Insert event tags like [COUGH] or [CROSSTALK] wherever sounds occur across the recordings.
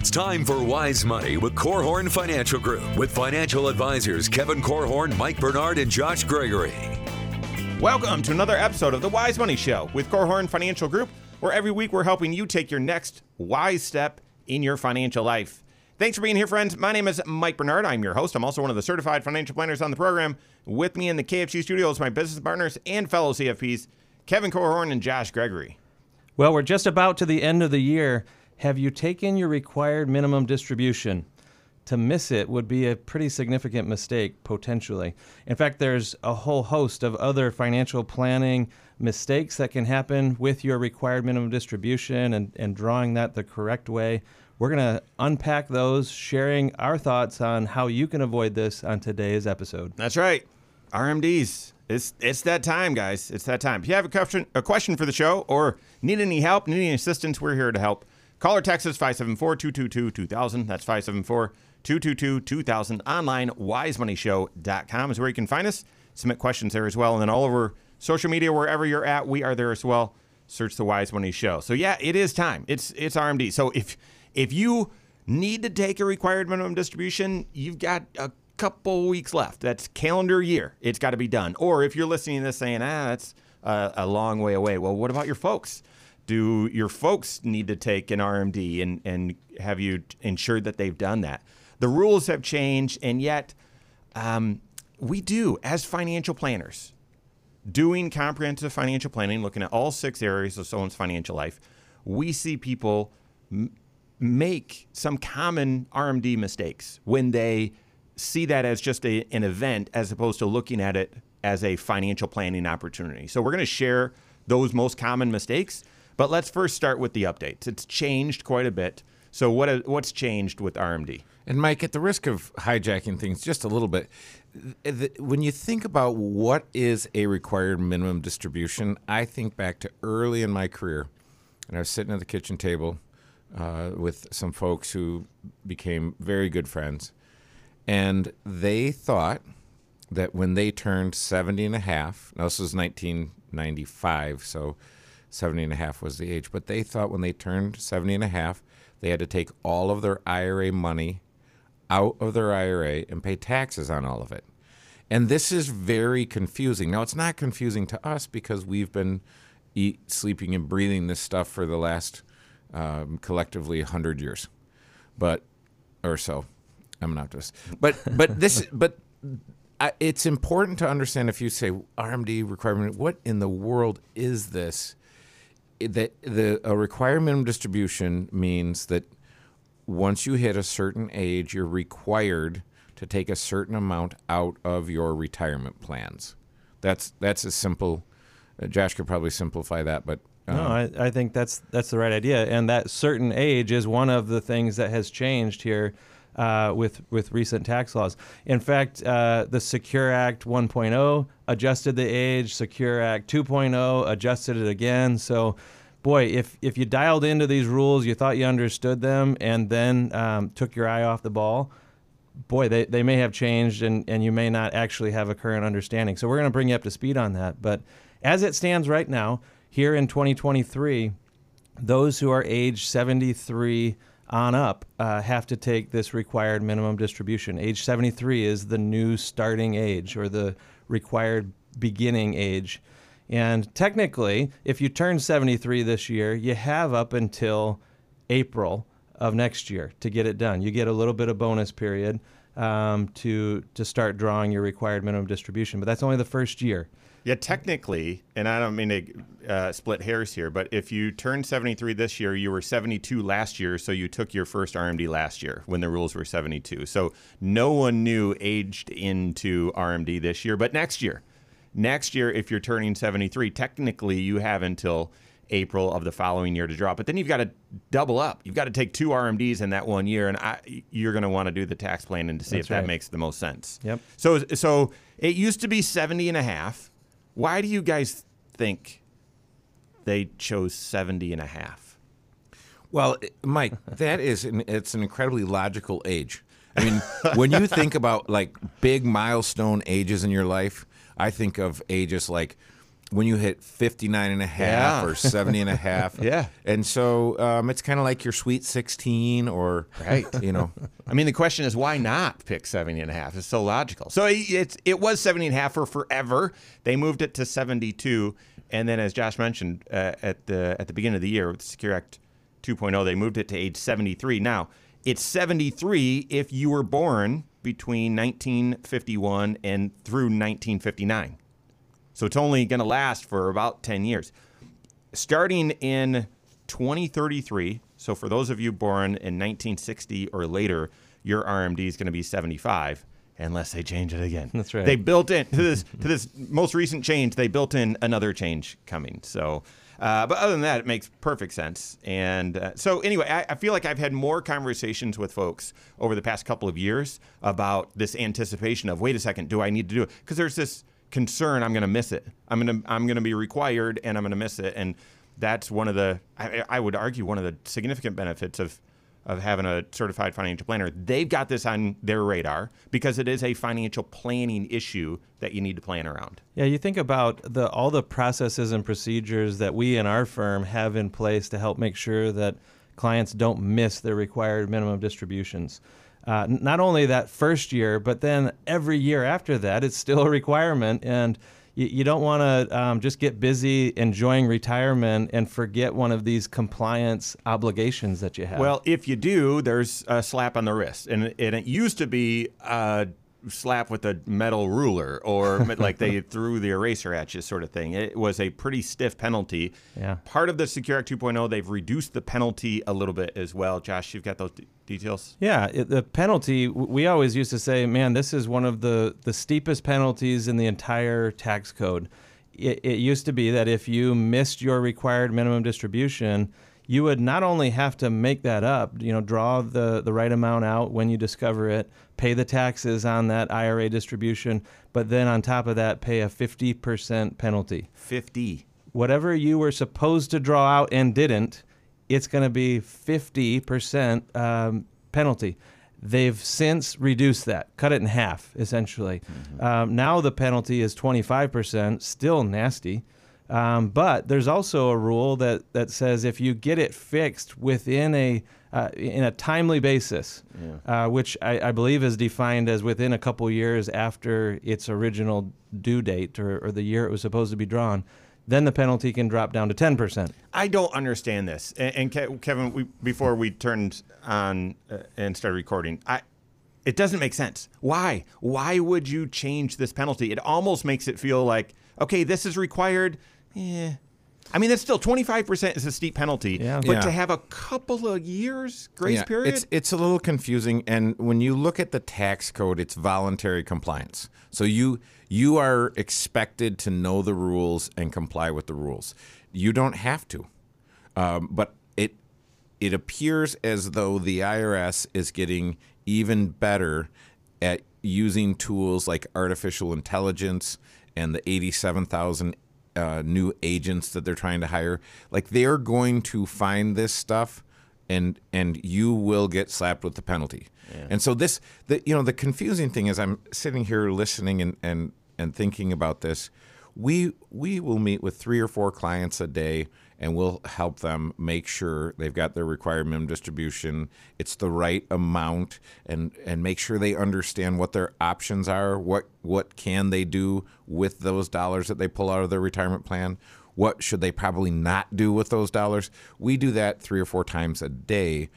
It's time for Wise Money with Korhorn Financial Group with financial advisors Kevin Korhorn, Mike Bernard, and Josh Gregory. Welcome to another episode of the Wise Money Show with Korhorn Financial Group, where every week we're helping you take your next wise step in your financial life. Thanks for being here, friends. My name is Mike Bernard. I'm your host. I'm also one of the certified financial planners on the program. With me in the KFG studios, my business partners and fellow CFPs, Kevin Korhorn and Josh Gregory. Well, we're just about to the end of the year. Have you taken your required minimum distribution? To miss it would be a pretty significant mistake, potentially. In fact, there's a whole host of other financial planning mistakes that can happen with your required minimum distribution and, and drawing that the correct way. We're going to unpack those, sharing our thoughts on how you can avoid this on today's episode. That's right. RMDs. It's it's that time, guys. It's that time. If you have a question a question for the show or need any help, need any assistance, we're here to help. Call or text us 574-222-2000. That's 574-222-2000. Online, wisemoneyshow.com is where you can find us. Submit questions there as well. And then all over social media, wherever you're at, we are there as well. Search the Wise Money Show. So yeah, it is time. It's it's RMD. So if if you need to take a required minimum distribution, you've got a couple weeks left. That's calendar year. It's got to be done. Or if you're listening to this saying, ah, that's a, a long way away. Well, what about your folks? Do your folks need to take an RMD and, and have you ensured that they've done that? The rules have changed, and yet um, we do, as financial planners, doing comprehensive financial planning, looking at all six areas of someone's financial life, we see people m- make some common RMD mistakes when they see that as just a, an event as opposed to looking at it as a financial planning opportunity. So we're going to share those most common mistakes, but let's first start with the updates. It's changed quite a bit. So what what's changed with RMD? And Mike, at the risk of hijacking things just a little bit, when you think about what is a required minimum distribution, I think back to early in my career, and I was sitting at the kitchen table uh, with some folks who became very good friends, and they thought that when they turned 70 and a half, now this was 1995, so 70 and a half was the age, but they thought when they turned 70 and a half, they had to take all of their IRA money out of their IRA and pay taxes on all of it. And this is very confusing. Now, it's not confusing to us because we've been eat, sleeping, and breathing this stuff for the last um, collectively 100 years, but or so. I'm an optimist. But but this [LAUGHS] but I, it's important to understand if you say RMD requirement, what in the world is this? That the a required minimum distribution means that once you hit a certain age, you're required to take a certain amount out of your retirement plans. That's that's a simple. Uh, Josh could probably simplify that, but um, no, I, I think that's that's the right idea, and that certain age is one of the things that has changed here uh, with with recent tax laws. In fact, uh, the Secure Act 1.0 adjusted the age. Secure Act 2.0 adjusted it again. So boy, if if you dialed into these rules, you thought you understood them, and then um, took your eye off the ball, boy, they, they may have changed, and, and you may not actually have a current understanding. So we're going to bring you up to speed on that. But as it stands right now, here in 2023, those who are age 73 on up uh, have to take this required minimum distribution. Age 73 is the new starting age or the required beginning age. And technically, if you turn 73 this year, you have up until April of next year to get it done. You get a little bit of bonus period um, to to start drawing your required minimum distribution, but that's only the first year. Yeah, technically, and I don't mean to uh, split hairs here, but if you turned 73 this year, you were 72 last year, so you took your first RMD last year when the rules were 72. So no one knew aged into RMD this year, but next year Next year, if you're turning 73, technically you have until April of the following year to draw. But then you've got to double up. You've got to take two RMDs in that one year, and I, you're going to want to do the tax planning to see That's if right. that makes the most sense. Yep. So, so it used to be 70 and a half. Why do you guys think they chose 70 and a half? Well, Mike, [LAUGHS] that is an, it's an incredibly logical age. I mean, [LAUGHS] when you think about like big milestone ages in your life, I think of ages like when you hit 59 and a half Yeah. or 70 and a [LAUGHS] half. Yeah. And so um, it's kind of like your sweet 16 or, Right. you know, [LAUGHS] I mean, the question is why not pick 70 and a half? It's so logical. So it, it's, it was 70 and a half for forever. They moved it to 72. And then, as Josh mentioned uh, at the at the beginning of the year with the Secure Act 2.0, they moved it to age 73. Now, it's 73 if you were born between 1951 and through 1959. So it's only going to last for about 10 years. Starting in 2033, so for those of you born in 1960 or later, your RMD is going to be 75 unless they change it again. That's right. They built in to this to this most recent change, they built in another change coming. So uh, but other than that, it makes perfect sense. And uh, so, anyway, I, I feel like I've had more conversations with folks over the past couple of years about this anticipation of, wait a second, do I need to do it? Because there's this concern I'm going to miss it. I'm going to I'm going to be required and I'm going to miss it. And that's one of the I, I would argue one of the significant benefits of of having a certified financial planner. They've got this on their radar because it is a financial planning issue that you need to plan around. Yeah, you think about the all the processes and procedures that we in our firm have in place to help make sure that clients don't miss their required minimum distributions. Uh, not only that first year, but then every year after that, it's still a requirement, and you, you don't want to um, just get busy enjoying retirement and forget one of these compliance obligations that you have. Well, if you do, there's a slap on the wrist, and it, and it used to be a slap with a metal ruler, or [LAUGHS] like they threw the eraser at you, sort of thing. It was a pretty stiff penalty. Yeah. Part of the Secure Act 2.0, they've reduced the penalty a little bit as well. Josh, you've got those d- details. Yeah, it, the penalty. We always used to say, "Man, this is one of the the steepest penalties in the entire tax code." It, it used to be that if you missed your required minimum distribution, you would not only have to make that up, you know, draw the the right amount out when you discover it, pay the taxes on that IRA distribution, but then on top of that, pay a fifty percent penalty Fifty. whatever you were supposed to draw out and didn't, it's going to be 50% um, penalty. They've since reduced that, cut it in half, essentially. Um, now the penalty is 25%, still nasty. Um, but there's also a rule that, that says if you get it fixed within a uh, in a timely basis, uh, which I, I believe is defined as within a couple years after its original due date or, or the year it was supposed to be drawn, then the penalty can drop down to 10%. I don't understand this. And, and Ke- Kevin, we, before we turned on uh, and started recording, I it doesn't make sense. Why? Why would you change this penalty? It almost makes it feel like okay, this is required. Eh. I mean, that's still twenty five percent is a steep penalty. Yeah. But Yeah. to have a couple of years grace Yeah, period, It's it's a little confusing, and when you look at the tax code, it's voluntary compliance. So you you are expected to know the rules and comply with the rules. You don't have to, um, but it it appears as though the IRS is getting even better at using tools like artificial intelligence and the 87,000 uh, new agents that they're trying to hire. Like they're going to find this stuff and and you will get slapped with the penalty. And so this the you know the confusing thing is I'm sitting here listening and and and thinking about this. We we will meet with 3 or 4 clients a day and we'll help them make sure they've got their required minimum distribution. It's the right amount, and and make sure they understand what their options are. What what can they do with those dollars that they pull out of their retirement plan? What should they probably not do with those dollars? We do that three or four times a day.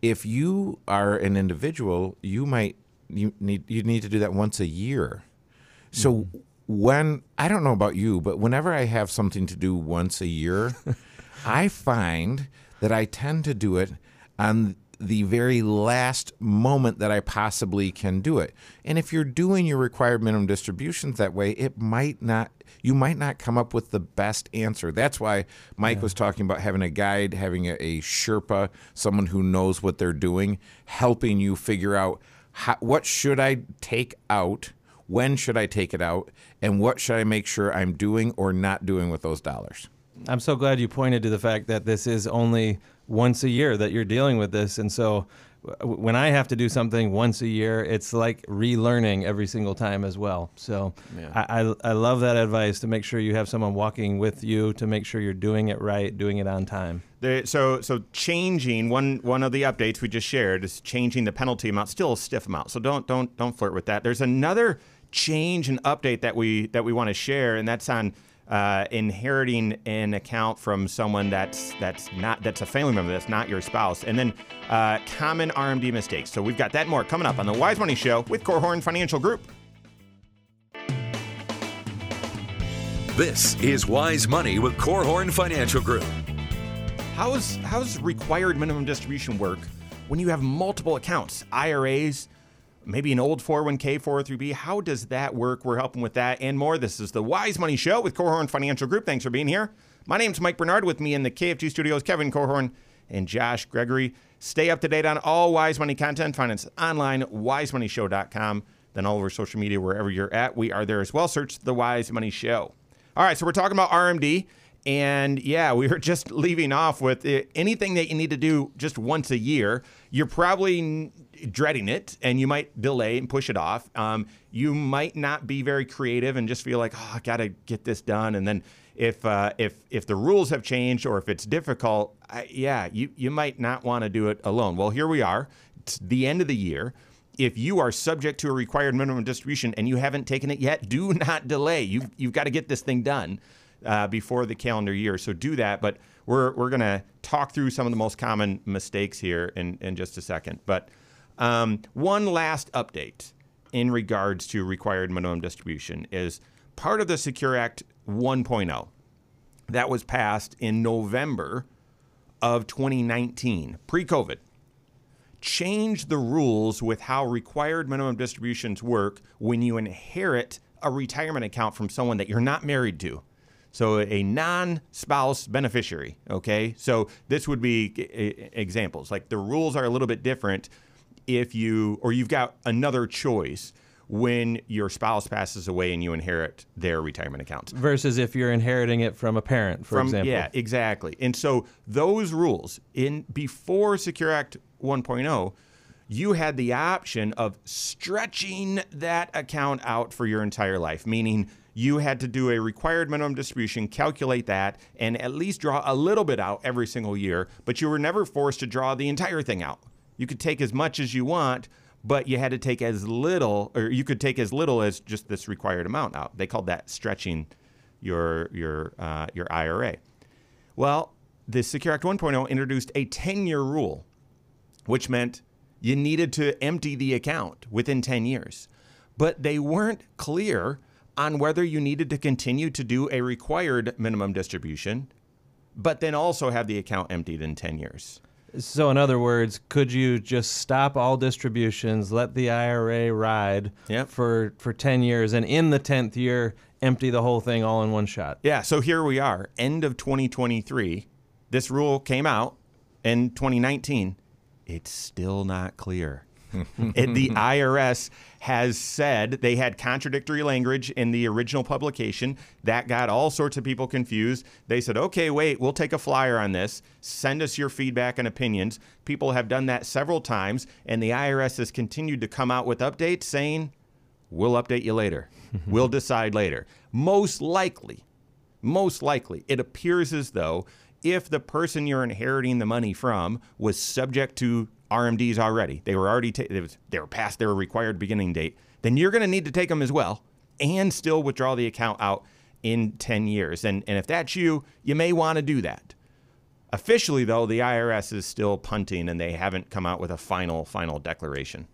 If you are an individual, you might you need you need to do that once a year. So mm-hmm. when I don't know about you, but whenever I have something to do once a year, [LAUGHS] I find that I tend to do it on the very last moment that I possibly can do it. And if you're doing your required minimum distributions that way, it might not you might not come up with the best answer. That's why Mike was talking about having a guide, having a, a Sherpa, someone who knows what they're doing, helping you figure out how, what should I take out, when should I take it out, and what should I make sure I'm doing or not doing with those dollars. I'm so glad you pointed to the fact that this is only once a year that you're dealing with this. And so when I have to do something once a year, it's like relearning every single time as well. So I, I, I love that advice to make sure you have someone walking with you to make sure you're doing it right, doing it on time. So so changing one one of the updates we just shared is changing the penalty amount. Still a stiff amount. So don't don't don't flirt with that. There's another change and update that we that we want to share, and that's on uh, inheriting an account from someone that's that's not that's a family member that's not your spouse, and then uh, common RMD mistakes. So we've got that more coming up on the Wise Money Show with Korhorn Financial Group. This is Wise Money with Korhorn Financial Group. How's how's required minimum distribution work when you have multiple accounts, IRAs, maybe an old 401k, 403b? How does that work? We're helping with that and more. This is the Wise Money Show with Korhorn Financial Group. Thanks for being here. My name's Mike Bernard. With me in the KFG studios, Kevin Korhorn and Josh Gregory. Stay up to date on all Wise Money content. Us online, wisemoneyshow.com. Then all over social media, wherever you're at, we are there as well. Search the Wise Money Show. All right, so we're talking about RMD. And yeah, we were [LAUGHS] just leaving off with uh, anything that you need to do just once a year. You're probably dreading it and you might delay and push it off. Um, you might not be very creative and just feel like, oh, I got to get this done. And then if, uh, if, if the rules have changed or if it's difficult, I, yeah, you, you might not want to do it alone. Well, here we are. It's the end of the year if you are subject to a required minimum distribution and you haven't taken it yet, do [LAUGHS] not delay. You've, you've got to get this thing done uh, before the calendar year. So do that. But we're, we're going to talk through some of the most common mistakes here in, in just a second. But um, one last update in regards to required minimum distribution is part of the Secure Act 1.0 that was passed in November of 2019, pre COVID change the rules with how required minimum distributions work when you inherit a retirement account from someone that you're not married to. So a non-spouse beneficiary, okay? So this would be examples. Like the rules are a little bit different if you or you've got another choice when your spouse passes away and you inherit their retirement accounts versus if you're inheriting it from a parent for from, example yeah exactly and so those rules in before secure act 1.0 you had the option of stretching that account out for your entire life meaning you had to do a required minimum distribution, calculate that, and at least draw a little bit out every single year, but you were never forced to draw the entire thing out. You could take as much as you want, but you had to take as little, or you could take as little as just this required amount out. They called that stretching your your uh, your IRA. Well, the Secure Act 1.0 introduced a 10-year rule, which meant you needed to empty the account within 10 years. But they weren't clear on whether you needed to continue to do a required minimum distribution, but then also have the account emptied in 10 years. So, in other words, could you just stop all distributions, let the IRA ride Yep. for, for 10 years, and in the 10th year, empty the whole thing all in one shot? Yeah, so here we are, end of 2023. This rule came out in 2019. It's still not clear. [LAUGHS] It- the IRS has said they had contradictory language in the original publication. That got all sorts of people confused. They said, okay, wait, we'll take a flyer on this. Send us your feedback and opinions. People have done that several times, and the IRS has continued to come out with updates saying, we'll update you later. [LAUGHS] we'll decide later. Most likely, most likely, it appears as though if the person you're inheriting the money from was subject to RMDs already, they were already ta- they, was, they were past their required beginning date, then you're going to need to take them as well and still withdraw the account out in 10 years. And, and if that's you, you may want to do that. Officially, though, the IRS is still punting and they haven't come out with a final, final declaration.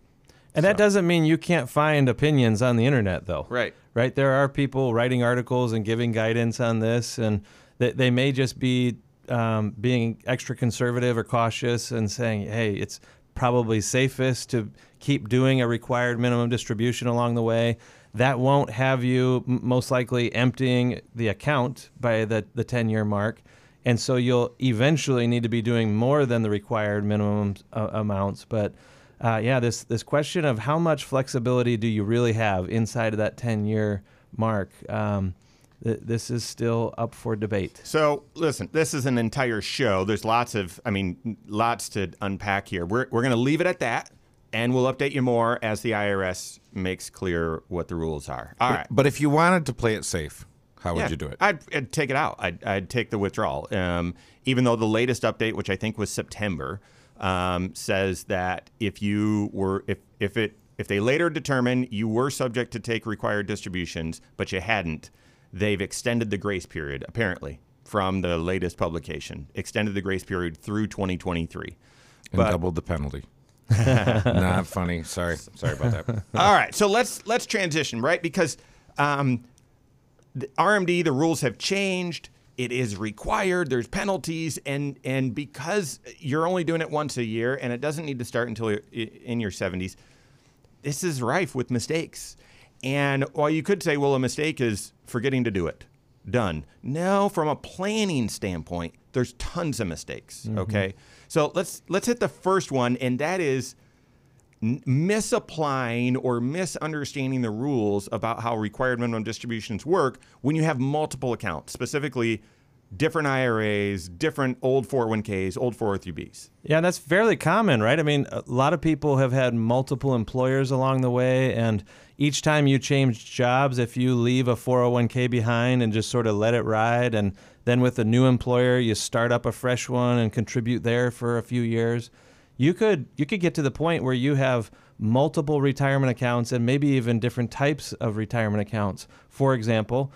And that doesn't mean you can't find opinions on the internet, though. Right. Right. There are people writing articles and giving guidance on this, and they, they may just be um, being extra conservative or cautious and saying, hey, it's probably safest to keep doing a required minimum distribution along the way. That won't have you most likely emptying the account by the, the 10 year mark. And so you'll eventually need to be doing more than the required minimum uh, amounts. But uh, yeah, this this question of how much flexibility do you really have inside of that 10 year mark? Um, this is still up for debate. So, listen, this is an entire show. There's lots of, I mean, lots to unpack here. We're, we're going to leave it at that, and we'll update you more as the IRS makes clear what the rules are. All right. But if you wanted to play it safe, how would you do it? I'd, I'd take it out. I'd, I'd take the withdrawal. Um, even though the latest update, which I think was September, um, says that if you were if if it if they later determine you were subject to take required distributions, but you hadn't, they've extended the grace period apparently from the latest publication, extended the grace period through 2023. and but- doubled the penalty. [LAUGHS] Not funny. Sorry. Sorry about that. [LAUGHS] All right, so let's let's transition right because um, the RMD the rules have changed. It is required. There's penalties, and and because you're only doing it once a year, and it doesn't need to start until you're in your 70s. This is rife with mistakes, and while you could say, well, a mistake is forgetting to do it, done. No, from a planning standpoint, there's tons of mistakes. Mm-hmm. Okay, so let's let's hit the first one, and that is n- misapplying or misunderstanding the rules about how required minimum distributions work when you have multiple accounts, specifically different IRAs, different old 401ks, old 403bs. Yeah, that's fairly common, right? I mean, a lot of people have had multiple employers along the way, and each time you change jobs, if you leave a 401k behind and just sort of let it ride, and then with a new employer, you start up a fresh one and contribute there for a few years, you could you could get to the point where you have multiple retirement accounts and maybe even different types of retirement accounts. For example,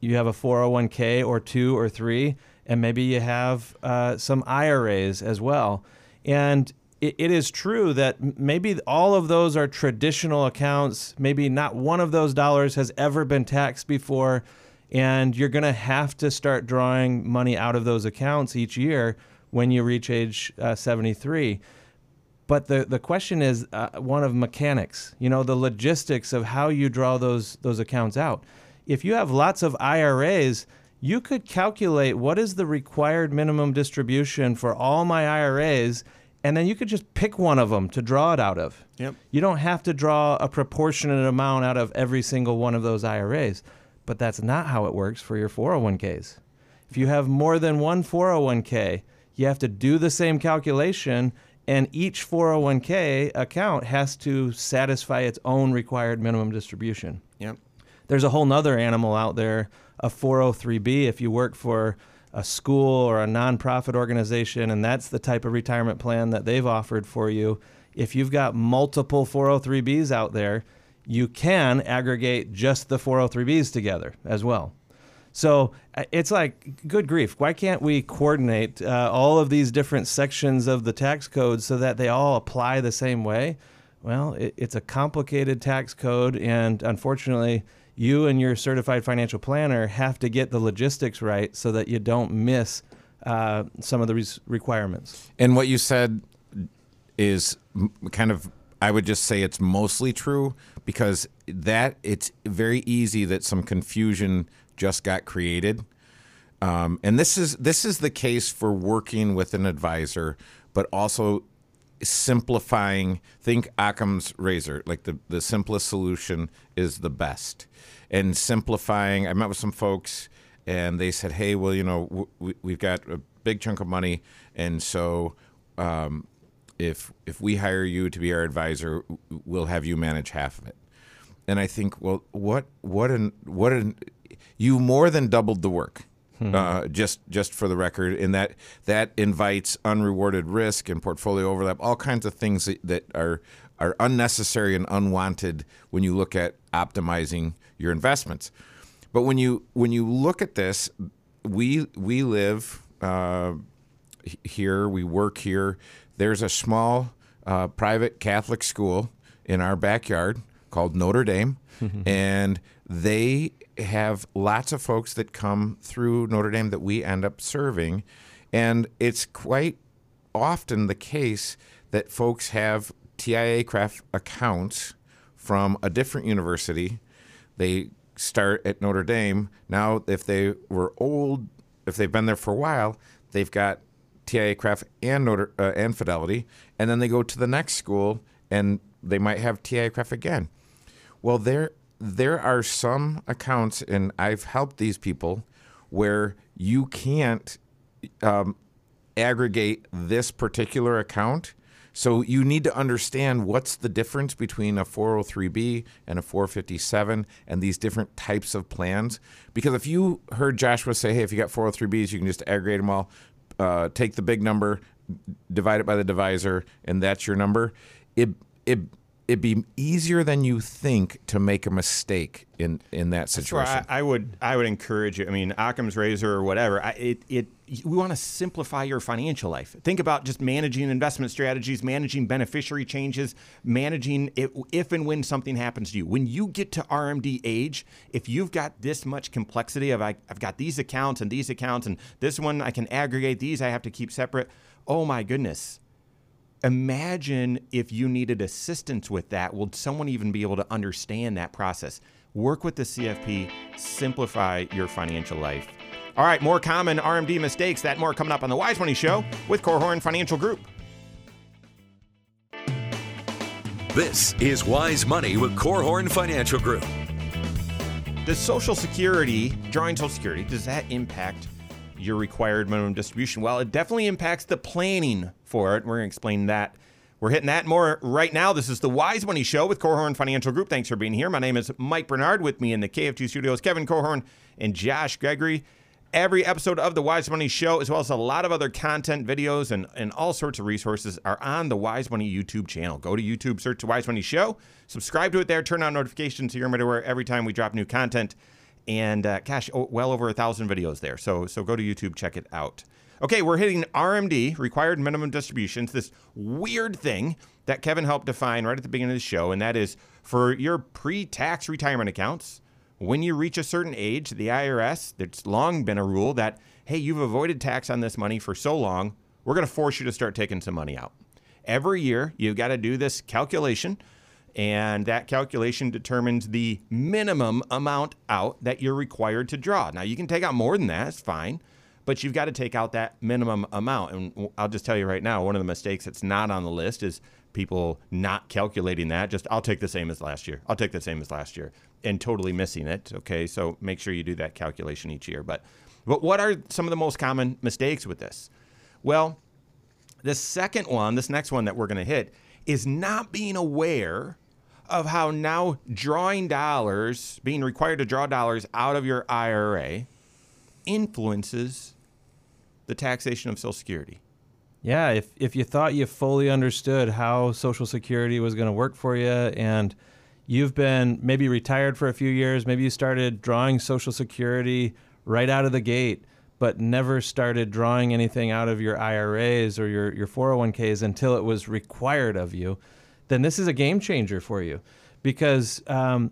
you have a 401k or two or three, and maybe you have uh, some IRAs as well. And it, it is true that maybe all of those are traditional accounts. Maybe not one of those dollars has ever been taxed before. And you're going to have to start drawing money out of those accounts each year when you reach age uh, 73. But the, the question is uh, one of mechanics, you know, the logistics of how you draw those, those accounts out. If you have lots of IRAs, you could calculate what is the required minimum distribution for all my IRAs, and then you could just pick one of them to draw it out of. Yep. You don't have to draw a proportionate amount out of every single one of those IRAs. But that's not how it works for your 401ks. If you have more than one 401k, you have to do the same calculation, and each 401k account has to satisfy its own required minimum distribution. Yep. There's a whole nother animal out there, a 403b, if you work for a school or a nonprofit organization, and that's the type of retirement plan that they've offered for you. If you've got multiple 403bs out there, you can aggregate just the 403bs together as well. So uh, it's like, good grief, why can't we coordinate uh, all of these different sections of the tax code so that they all apply the same way? Well, it, it's a complicated tax code, and unfortunately, you and your certified financial planner have to get the logistics right so that you don't miss uh, some of the res- requirements. And what you said is kind of I would just say it's mostly true because that it's very easy that some confusion just got created. Um, and this is this is the case for working with an advisor, but also simplifying. Think Occam's razor, like the the simplest solution is the best, and simplifying. I met with some folks, and they said, "Hey, well, you know, we've got a big chunk of money, and so." Um, if if we hire you to be our advisor, we'll have you manage half of it. And I think, well, what what an what an you more than doubled the work. Uh, just just for the record, and that that invites unrewarded risk and portfolio overlap, all kinds of things that, that are are unnecessary and unwanted when you look at optimizing your investments. But when you when you look at this, we we live uh, here, we work here. There's a small uh, private Catholic school in our backyard called Notre Dame, and they have lots of folks that come through Notre Dame that we end up serving, and it's quite often the case that folks have TIAA-CREF accounts from a different university. They start at Notre Dame. Now, if they were old, if they've been there for a while, they've got TIAA-CREF and Notre uh, and Fidelity, and then they go to the next school and they might have TIAA-CREF again. Well, there there are some accounts, and I've helped these people where you can't um, aggregate this particular account. So you need to understand what's the difference between a 403b and a 457 and these different types of plans. Because if you heard Joshua say, "Hey, if you got 403bs, you can just aggregate them all, uh, take the big number, divide it by the divisor, and that's your number," it it it'd be easier than you think to make a mistake in in that situation. I, I, would I would encourage you. I mean, Occam's razor or whatever. I, it it we want to simplify your financial life. Think about just managing investment strategies, managing beneficiary changes, managing it, if and when something happens to you. When you get to RMD age, if you've got this much complexity of I, I've got these accounts and these accounts and this one I can aggregate these I have to keep separate. Oh my goodness Imagine if you needed assistance with that. Will someone even be able to understand that process? Work with the CFP, simplify your financial life. All right, more common RMD mistakes. That more coming up on the Wise Money Show with Korhorn Financial Group. This is Wise Money with Korhorn Financial Group. Does Social Security, drawing Social Security, does that impact your required minimum distribution? Well, it definitely impacts the planning for it. We're going to explain that. We're hitting that more right now. This is the Wise Money Show with Korhorn Financial Group. Thanks for being here. My name is Mike Bernard. With me in the KFG studios, Kevin Korhorn and Josh Gregory. Every episode of the Wise Money Show, as well as a lot of other content, videos, and, and all sorts of resources, are on the Wise Money YouTube channel. Go to YouTube, search the Wise Money Show, subscribe to it there, turn on notifications so you're aware every time we drop new content and uh, gosh, oh, well over a thousand videos there. So so go to YouTube, check it out. Okay, we're hitting RMD, required minimum distributions, this weird thing that Kevin helped define right at the beginning of the show, and that is for your pre-tax retirement accounts. When you reach a certain age, the IRS, there's long been a rule that hey, you've avoided tax on this money for so long, we're going to force you to start taking some money out. Every year, you've got to do this calculation and that calculation determines the minimum amount out that you're required to draw. Now, you can take out more than that, it's fine, but you've got to take out that minimum amount. And I'll just tell you right now, one of the mistakes that's not on the list is people not calculating that. Just, I'll take the same as last year. I'll take the same as last year and totally missing it. Okay. So make sure you do that calculation each year. But, but what are some of the most common mistakes with this? Well, the second one, this next one that we're going to hit, is not being aware of how now drawing dollars, being required to draw dollars out of your IRA, influences the taxation of Social Security. Yeah, if, if you thought you fully understood how Social Security was going to work for you and you've been maybe retired for a few years, maybe you started drawing Social Security right out of the gate, but never started drawing anything out of your IRAs or your, your 401ks until it was required of you then this is a game changer for you because um,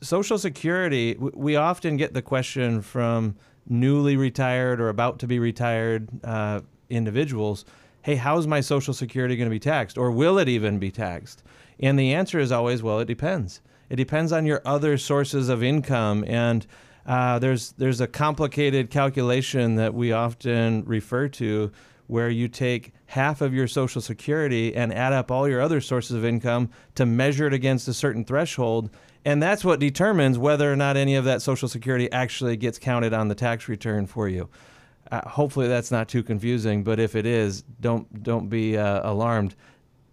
Social Security, we often get the question from newly retired or about to be retired uh, individuals hey, how's my Social Security going to be taxed? Or will it even be taxed? And the answer is always, well, it depends. It depends on your other sources of income. And uh, there's, there's a complicated calculation that we often refer to where you take half of your Social Security and add up all your other sources of income to measure it against a certain threshold. And that's what determines whether or not any of that Social Security actually gets counted on the tax return for you. Uh, hopefully, that's not too confusing, but if it is, don't don't be uh, alarmed.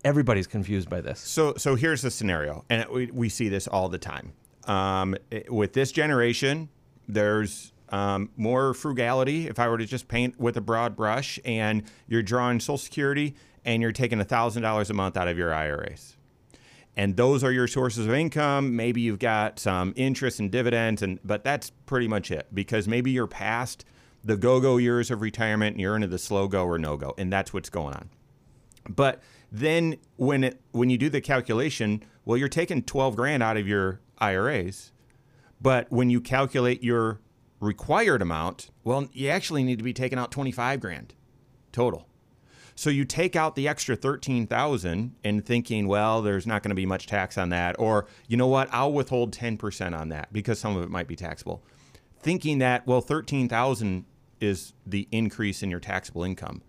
Everybody's confused by this. So, so here's the scenario, and we, we see this all the time. Um, with this generation, there's um, more frugality if I were to just paint with a broad brush and you're drawing Social Security and you're taking $1,000 a month out of your IRAs. And those are your sources of income. Maybe you've got some interest and dividends, and but that's pretty much it because maybe you're past the go-go years of retirement and you're into the slow go or no go, and that's what's going on. But then when it when you do the calculation, well, you're taking 12 grand out of your IRAs, but when you calculate your required amount, well, you actually need to be taking out 25 grand total. So you take out the extra 13,000 and thinking, well, there's not going to be much tax on that or you know what, I'll withhold 10% on that because some of it might be taxable. Thinking that well, 13,000 is the increase in your taxable income.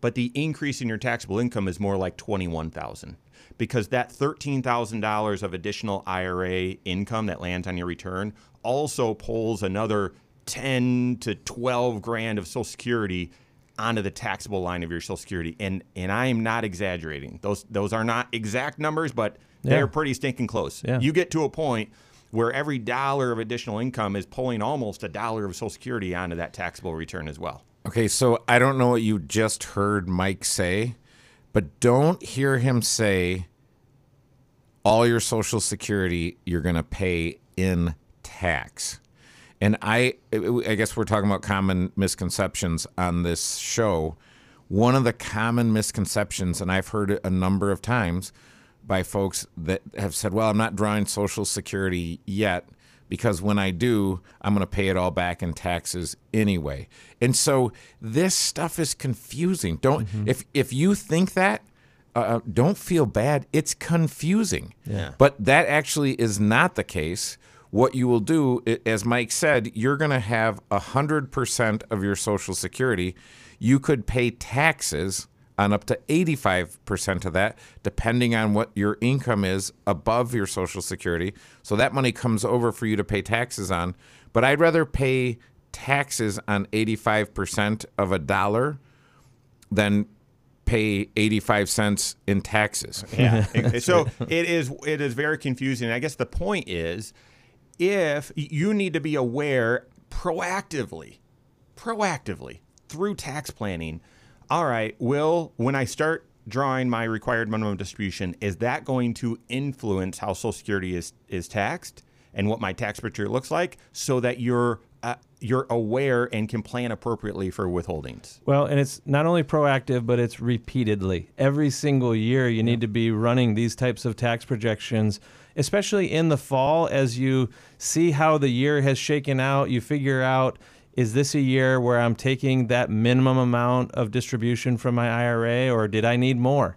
but the increase in your taxable income is more like 21,000 because that $13,000 of additional IRA income that lands on your return also pulls another 10 to 12 grand of social security onto the taxable line of your social security and and I am not exaggerating. Those those are not exact numbers but they're pretty stinking close. Yeah. You get to a point where every dollar of additional income is pulling almost a dollar of social security onto that taxable return as well. Okay, so I don't know what you just heard Mike say, but don't hear him say all your social security you're going to pay in tax. And I I guess we're talking about common misconceptions on this show. One of the common misconceptions and I've heard it a number of times by folks that have said, "Well, I'm not drawing social security yet." because when I do, I'm going to pay it all back in taxes anyway. And so this stuff is confusing. Don't if if you think that, uh, don't feel bad. It's confusing. Yeah. But that actually is not the case. What you will do, as Mike said, you're going to have hundred percent of your Social Security. You could pay taxes on up to 85% of that, depending on what your income is above your Social Security. So that money comes over for you to pay taxes on. But I'd rather pay taxes on 85% of a dollar than pay 85 cents in taxes. Yeah. [LAUGHS] so it is it is very confusing. I guess the point is if you need to be aware proactively, proactively through tax planning, all right, will when I start drawing my required minimum distribution, is that going to influence how Social Security is is taxed and what my tax picture looks like so that you're uh, you're aware and can plan appropriately for withholdings. Well, and it's not only proactive, but it's repeatedly. Every single year, you need to be running these types of tax projections, especially in the fall as you see how the year has shaken out. You figure out is this a year where I'm taking that minimum amount of distribution from my IRA, or did I need more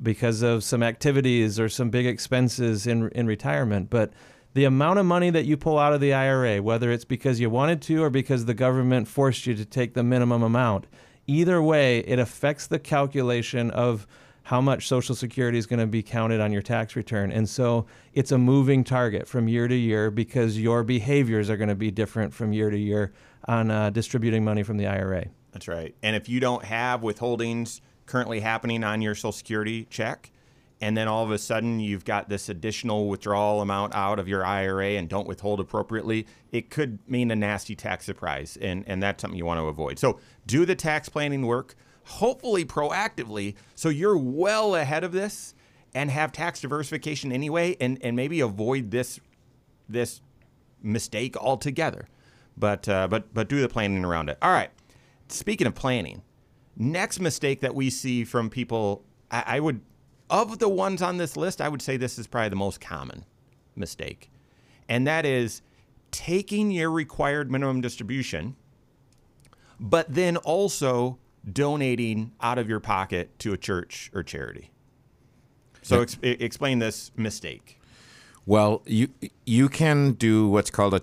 because of some activities or some big expenses in, in retirement? But the amount of money that you pull out of the IRA, whether it's because you wanted to or because the government forced you to take the minimum amount, either way, it affects the calculation of how much Social Security is going to be counted on your tax return. And so it's a moving target from year to year because your behaviors are going to be different from year to year on uh, distributing money from the IRA. That's right. And if you don't have withholdings currently happening on your Social Security check, and then all of a sudden you've got this additional withdrawal amount out of your IRA and don't withhold appropriately, it could mean a nasty tax surprise. And, and that's something you want to avoid. So do the tax planning work, hopefully proactively, so you're well ahead of this and have tax diversification anyway, and, and maybe avoid this this mistake altogether. But uh, but but do the planning around it. All right. Speaking of planning, next mistake that we see from people, I, I would of the ones on this list, I would say this is probably the most common mistake, and that is taking your required minimum distribution, but then also donating out of your pocket to a church or charity. So ex- explain this mistake. Well, you you can do what's called a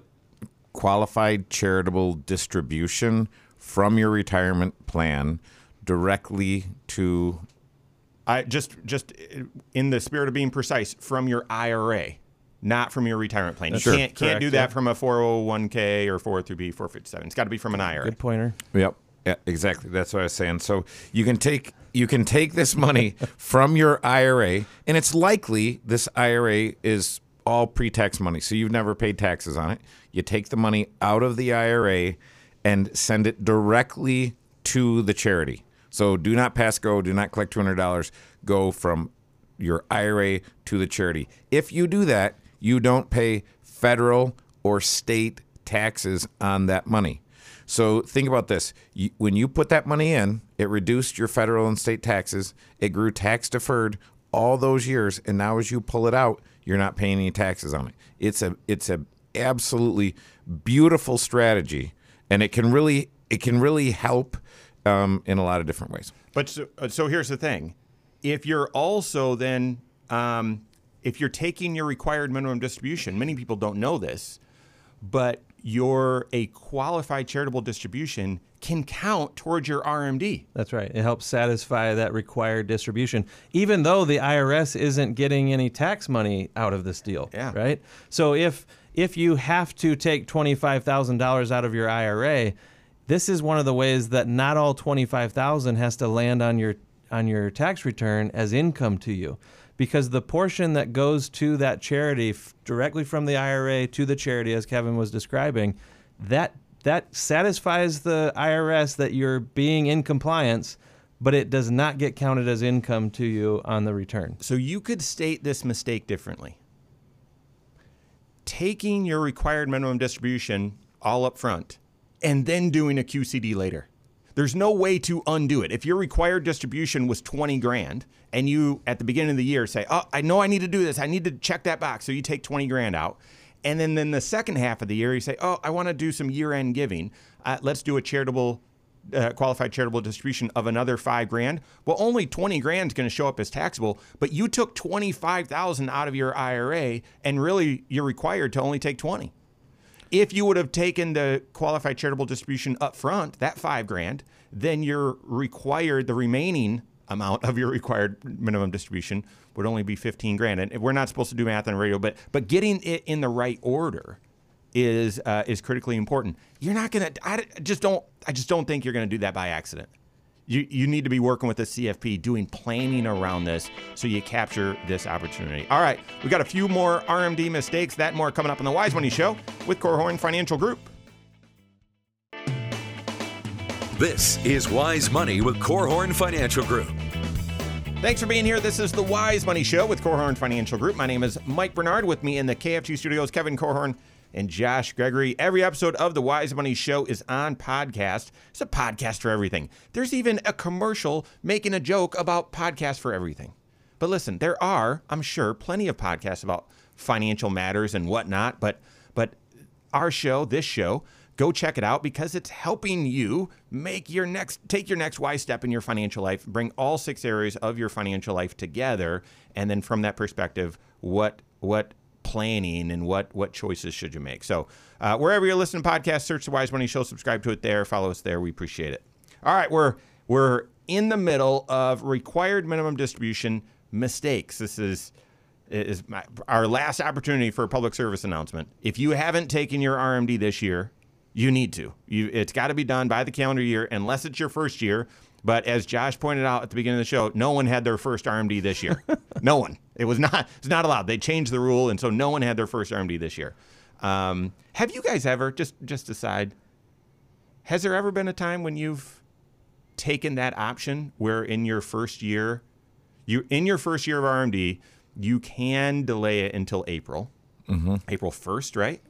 qualified charitable distribution from your retirement plan directly to I just just eh, in the spirit of being precise, from your IRA, not from your retirement plan. You Sure. can't can't do that yeah. from a 401k or 403b 457. It's got to be from an IRA. Good pointer. Yep. Yeah, exactly. That's what I was saying. So you can take you can take this money [LAUGHS] from your IRA, and it's likely this IRA is all pre-tax money, so you've never paid taxes on it. You take the money out of the IRA and send it directly to the charity. So do not pass go. Do not collect two hundred dollars. Go from your IRA to the charity. If you do that, you don't pay federal or state taxes on that money. So think about this. You, when you put that money in, it reduced your federal and state taxes. It grew tax deferred all those years, and now as you pull it out, you're not paying any taxes on it. It's a it's a absolutely beautiful strategy, and it can really it can really help um, in a lot of different ways. But so, uh, so here's the thing: if you're also then um, if you're taking your required minimum distribution, many people don't know this, but your a qualified charitable distribution can count towards your RMD. That's right. It helps satisfy that required distribution, even though the IRS isn't getting any tax money out of this deal. Yeah. Right. So if if you have to take twenty five thousand dollars out of your IRA, this is one of the ways that not all twenty five thousand has to land on your on your tax return as income to you. Because the portion that goes to that charity f- directly from the IRA to the charity, as Kevin was describing, that that satisfies the IRS that you're being in compliance, but it does not get counted as income to you on the return. So you could state this mistake differently. Taking your required minimum distribution all up front and then doing a QCD later. There's no way to undo it. If your required distribution was 20 grand and you at the beginning of the year say, "Oh, I know I need to do this. I need to check that box." So you take 20 grand out. And then in the second half of the year you say, "Oh, I want to do some year-end giving. Uh, let's do a charitable uh, qualified charitable distribution of another five grand. Well, only 20 grand is going to show up as taxable, but you took 25,000 out of your IRA and really you're required to only take 20. If you would have taken the qualified charitable distribution up front, that five grand, then you're required the remaining amount of your required minimum distribution would only be 15 grand. And we're not supposed to do math on radio, but but getting it in the right order is uh, is critically important. You're not gonna. I just don't. I just don't think you're gonna do that by accident. You you need to be working with the CFP, doing planning around this, so you capture this opportunity. All right, we got a few more RMD mistakes. That more coming up on the Wise Money Show with Korhorn Financial Group. This is Wise Money with Korhorn Financial Group. Thanks for being here. This is the Wise Money Show with Korhorn Financial Group. My name is Mike Bernard. With me in the KFG studios, Kevin Korhorn and Josh Gregory. Every episode of the Wise Money Show is on podcast. It's a podcast for everything. There's even a commercial making a joke about podcast for everything. But listen, there are, I'm sure, plenty of podcasts about financial matters and whatnot. But but our show, this show, go check it out because it's helping you make your next take your next wise step in your financial life bring all six areas of your financial life together and then from that perspective what what planning and what what choices should you make so uh, wherever you're listening to podcasts search the wise money show subscribe to it there follow us there we appreciate it all right we're we're in the middle of required minimum distribution mistakes this is is my, our last opportunity for a public service announcement if you haven't taken your rmd this year you need to. You, it's got to be done by the calendar year, unless it's your first year. But as Josh pointed out at the beginning of the show, no one had their first RMD this year. [LAUGHS] no one. It was not. It's not allowed. They changed the rule, and so no one had their first RMD this year. Um, have you guys ever just just decide? Has there ever been a time when you've taken that option where in your first year, you in your first year of RMD, you can delay it until April, April first, right?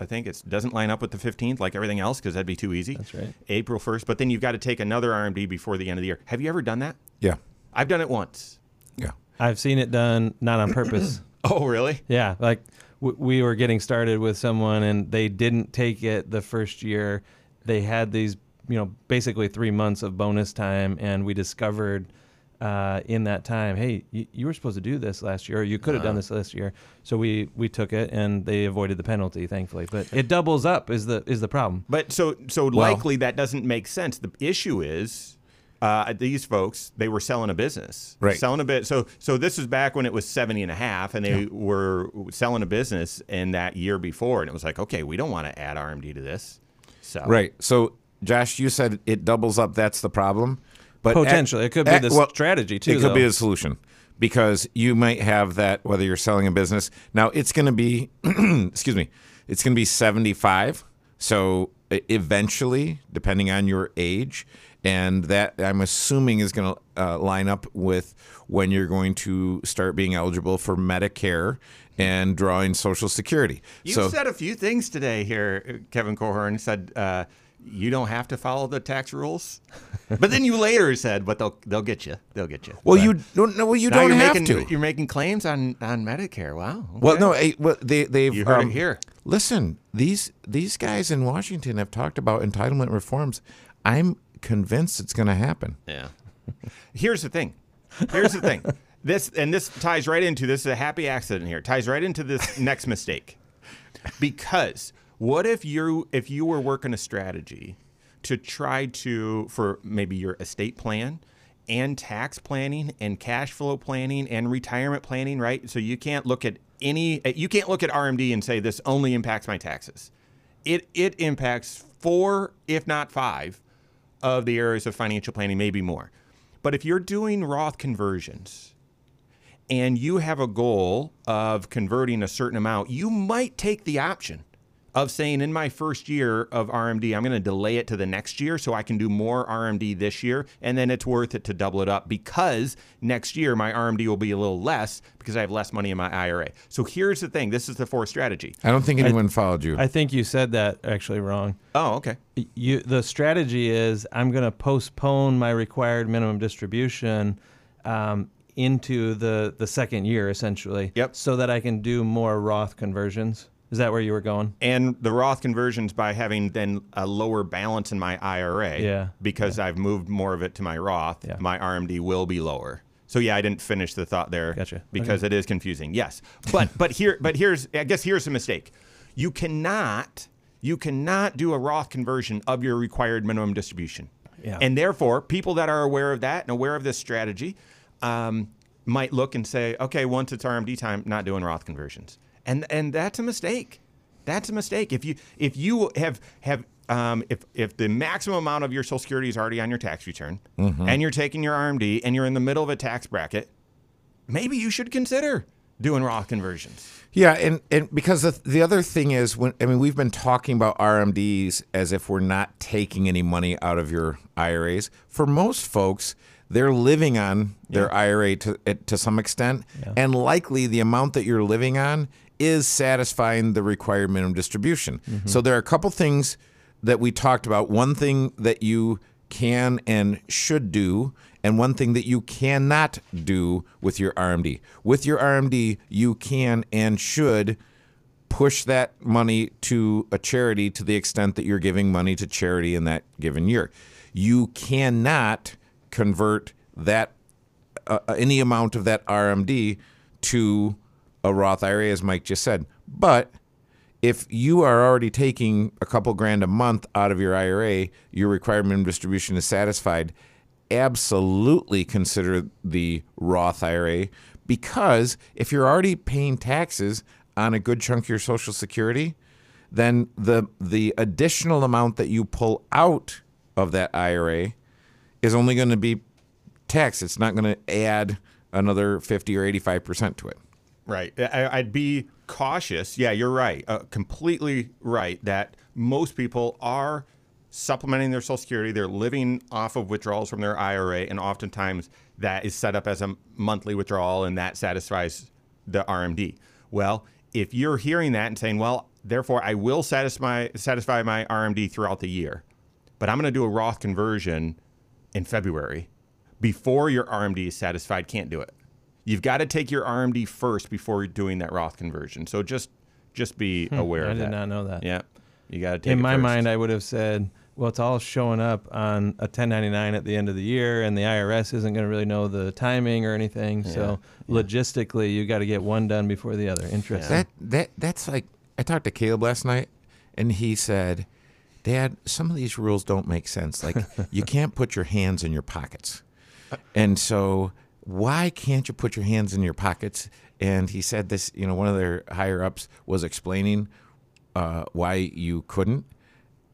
I think it doesn't line up with the 15th like everything else because that'd be too easy. That's right. April 1st, but then you've got to take another RMD before the end of the year. Have you ever done that? Yeah. I've done it once. Yeah. I've seen it done not on purpose. [CLEARS THROAT] Oh, really? yeah, like w- we were getting started with someone and they didn't take it the first year. They had these, you know, basically three months of bonus time, and we discovered uh, in that time, hey, you, you were supposed to do this last year, or you could have done this last year. So we we took it, and they avoided the penalty, thankfully. But it doubles up is the is the problem. But so so likely that doesn't make sense. The issue is uh, these folks they were selling a business, Right. Selling a bit. So so this was back when it was 70 and a half, and they were selling a business in that year before, and it was like, okay, we don't want to add RMD to this. So Right. So, Josh, you said it doubles up. That's the problem. But Potentially. It could be the strategy, too, It could though. be a solution because you might have that whether you're selling a business. Now, it's going to be, [CLEARS THROAT] excuse me, it's going to be 75. So eventually, depending on your age, and that I'm assuming is going to uh, line up with when you're going to start being eligible for Medicare and drawing Social Security. You so said a few things today here, Kevin Korhorn said. Uh, you don't have to follow the tax rules, but then you later said, "But they'll they'll get you. They'll get you." well, But you don't. No, well, you don't you're have making to. you're making claims on on Medicare. Wow. Well, no, eh, well, they they've You heard it um, here. Listen, these these guys in Washington have talked about entitlement reforms. I'm convinced it's going to happen. Yeah. Here's the thing. Here's the thing. [LAUGHS] This and this ties right into this is a happy accident here. Ties right into this next mistake. Because What if you if you were working a strategy to try to for maybe your estate plan and tax planning and cash flow planning and retirement planning, right? So you can't look at any you can't look at RMD and say this only impacts my taxes. It it impacts four, if not five, of the areas of financial planning, maybe more. But if you're doing Roth conversions and you have a goal of converting a certain amount, you might take the option of saying in my first year of RMD, I'm going to delay it to the next year so I can do more RMD this year. And then it's worth it to double it up because next year my RMD will be a little less because I have less money in my IRA. So here's the thing this is the fourth strategy. I don't think anyone followed you. I think you said that actually wrong. Oh, okay. You the strategy is I'm going to postpone my required minimum distribution um, into the the second year essentially. Yep. So that I can do more Roth conversions. Is that where you were going? And the Roth conversions by having then a lower balance in my IRA. Yeah. Because I've moved more of it to my Roth, Yeah. my RMD will be lower. So yeah, I didn't finish the thought there. Gotcha. Because it is confusing. Yes. But [LAUGHS] but here but here's I guess here's the mistake. You cannot you cannot do a Roth conversion of your required minimum distribution. Yeah. And therefore, people that are aware of that and aware of this strategy um, might look and say, okay, once it's RMD time, not doing Roth conversions, and and that's a mistake. That's a mistake. If you if you have have um, if if the maximum amount of your Social Security is already on your tax return, and you're taking your RMD, and you're in the middle of a tax bracket, maybe you should consider doing Roth conversions. Yeah, and, and because the, the other thing is when I mean we've been talking about RMDs as if we're not taking any money out of your IRAs. For most folks, they're living on their IRA to to some extent, and likely the amount that you're living on is satisfying the required minimum distribution. So there are a couple things that we talked about. One thing that you can and should do, and one thing that you cannot do with your RMD. With your RMD, you can and should push that money to a charity to the extent that you're giving money to charity in that given year. You cannot convert that uh, any amount of that RMD to a Roth IRA, as Mike just said. But if you are already taking a couple grand a month out of your IRA, your required minimum distribution is satisfied. Absolutely consider the Roth IRA because if you're already paying taxes on a good chunk of your Social Security, then the the additional amount that you pull out of that IRA is only going to be taxed. It's not going to add another 50 or 85 percent to it. Right. I, I'd be cautious. Yeah, you're right. Uh, completely right that most people are supplementing their Social Security. They're living off of withdrawals from their IRA, and oftentimes that is set up as a monthly withdrawal, and that satisfies the RMD. Well, if you're hearing that and saying, "Well, therefore I will satisfy satisfy my RMD throughout the year," but I'm going to do a Roth conversion in February before your RMD is satisfied, can't do it. You've got to take your RMD first before you're doing that Roth conversion. So just just be aware Hmm, I of did not know that. Yeah, you got to take. In it my first. mind, I would have said, well, it's all showing up on a 1099 at the end of the year, and the IRS isn't going to really know the timing or anything. So logistically, you got to get one done before the other. Interesting. That that that's like I talked to Caleb last night, and he said, "Dad, some of these rules don't make sense. Like you can't put your hands in your pockets, and so why can't you put your hands in your pockets?" And he said this. You know, one of their higher ups was explaining uh, why you couldn't,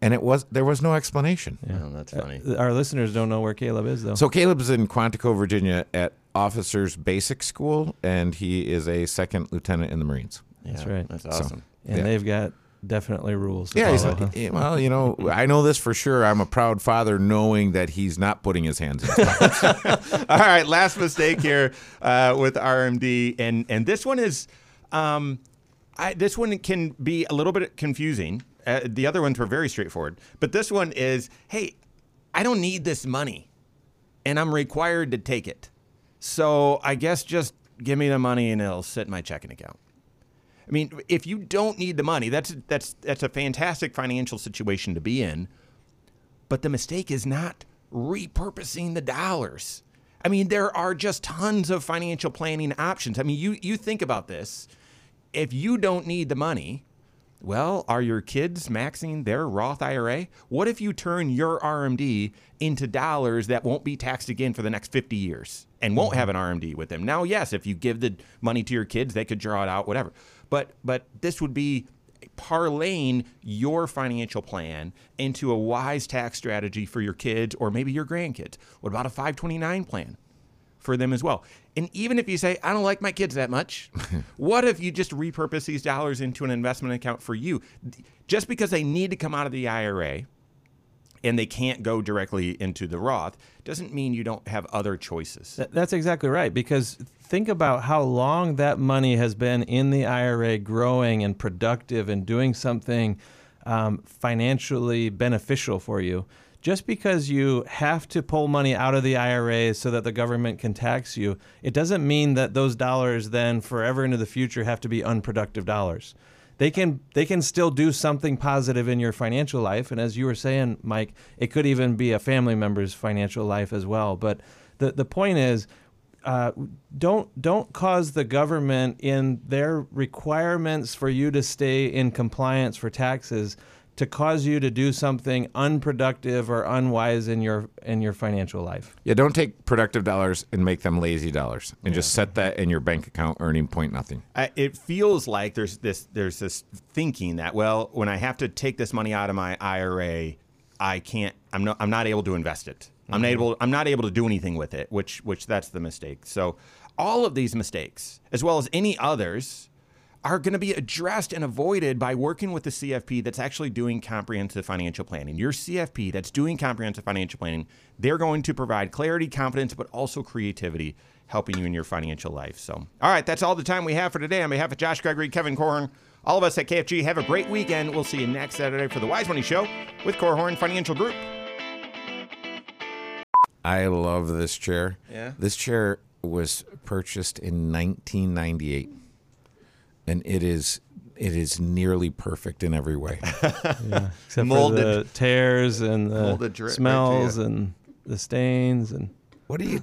and it was there was no explanation. Oh, that's funny. Our listeners don't know where Caleb is, though. So Caleb's in Quantico, Virginia, at Officers Basic School, and he is a second lieutenant in the Marines. That's right. That's awesome. and yeah. they've got definitely rules. Yeah, follow, huh? well, you know, I know this for sure. I'm a proud father, knowing that he's not putting his hands in. his pockets. [LAUGHS] All right, last mistake here uh, with RMD, and and this one is, um, I, this one can be a little bit confusing. Uh, the other ones were very straightforward, but this one is, hey, I don't need this money, and I'm required to take it, so I guess just give me the money and it'll sit in my checking account. I mean, if you don't need the money, that's that's that's a fantastic financial situation to be in. But the mistake is not repurposing the dollars. I mean, there are just tons of financial planning options. I mean, you you think about this. If you don't need the money, Well, are your kids maxing their Roth IRA? What if you turn your RMD into dollars that won't be taxed again for the next 50 years and won't mm-hmm. have an RMD with them? Now, yes, if you give the money to your kids, they could draw it out, whatever. But but this would be parlaying your financial plan into a wise tax strategy for your kids or maybe your grandkids. What about a 529 plan? for them as well. And even if you say, I don't like my kids that much, [LAUGHS] what if you just repurpose these dollars into an investment account for you? Just because they need to come out of the IRA and they can't go directly into the Roth doesn't mean you don't have other choices. That's exactly right. Because think about how long that money has been in the IRA growing and productive and doing something um, financially beneficial for you just because you have to pull money out of the IRA so that the government can tax you, it doesn't mean that those dollars then forever into the future have to be unproductive dollars. They can they can still do something positive in your financial life, and as you were saying, Mike, it could even be a family member's financial life as well. But the the point is, uh, don't don't cause the government in their requirements for you to stay in compliance for taxes to cause you to do something unproductive or unwise in your in your financial life. Yeah, don't take productive dollars and make them lazy dollars, and yeah. just set that in your bank account, earning point nothing. I, it feels like there's this there's this thinking that well, when I have to take this money out of my IRA, I can't. I'm not. I'm not able to invest it. Mm-hmm. I'm not able. I'm not able to do anything with it. Which which that's the mistake. So all of these mistakes, as well as any others are going to be addressed and avoided by working with the CFP that's actually doing comprehensive financial planning. Your CFP that's doing comprehensive financial planning, they're going to provide clarity, confidence, but also creativity, helping you in your financial life. So, all right, that's all the time we have for today. On behalf of Josh Gregory, Kevin Korhorn, all of us at KFG, have a great weekend. We'll see you next Saturday for the Wise Money Show with Korhorn Financial Group. I love this chair. Yeah. This chair was purchased in 1998 and it is it is nearly perfect in every way. [LAUGHS] yeah, except molded, for the tears and the smells right and the stains and. What [LAUGHS] [LAUGHS] are you,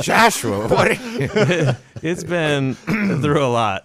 Joshua? What? You... it's been [CLEARS THROAT] through a lot.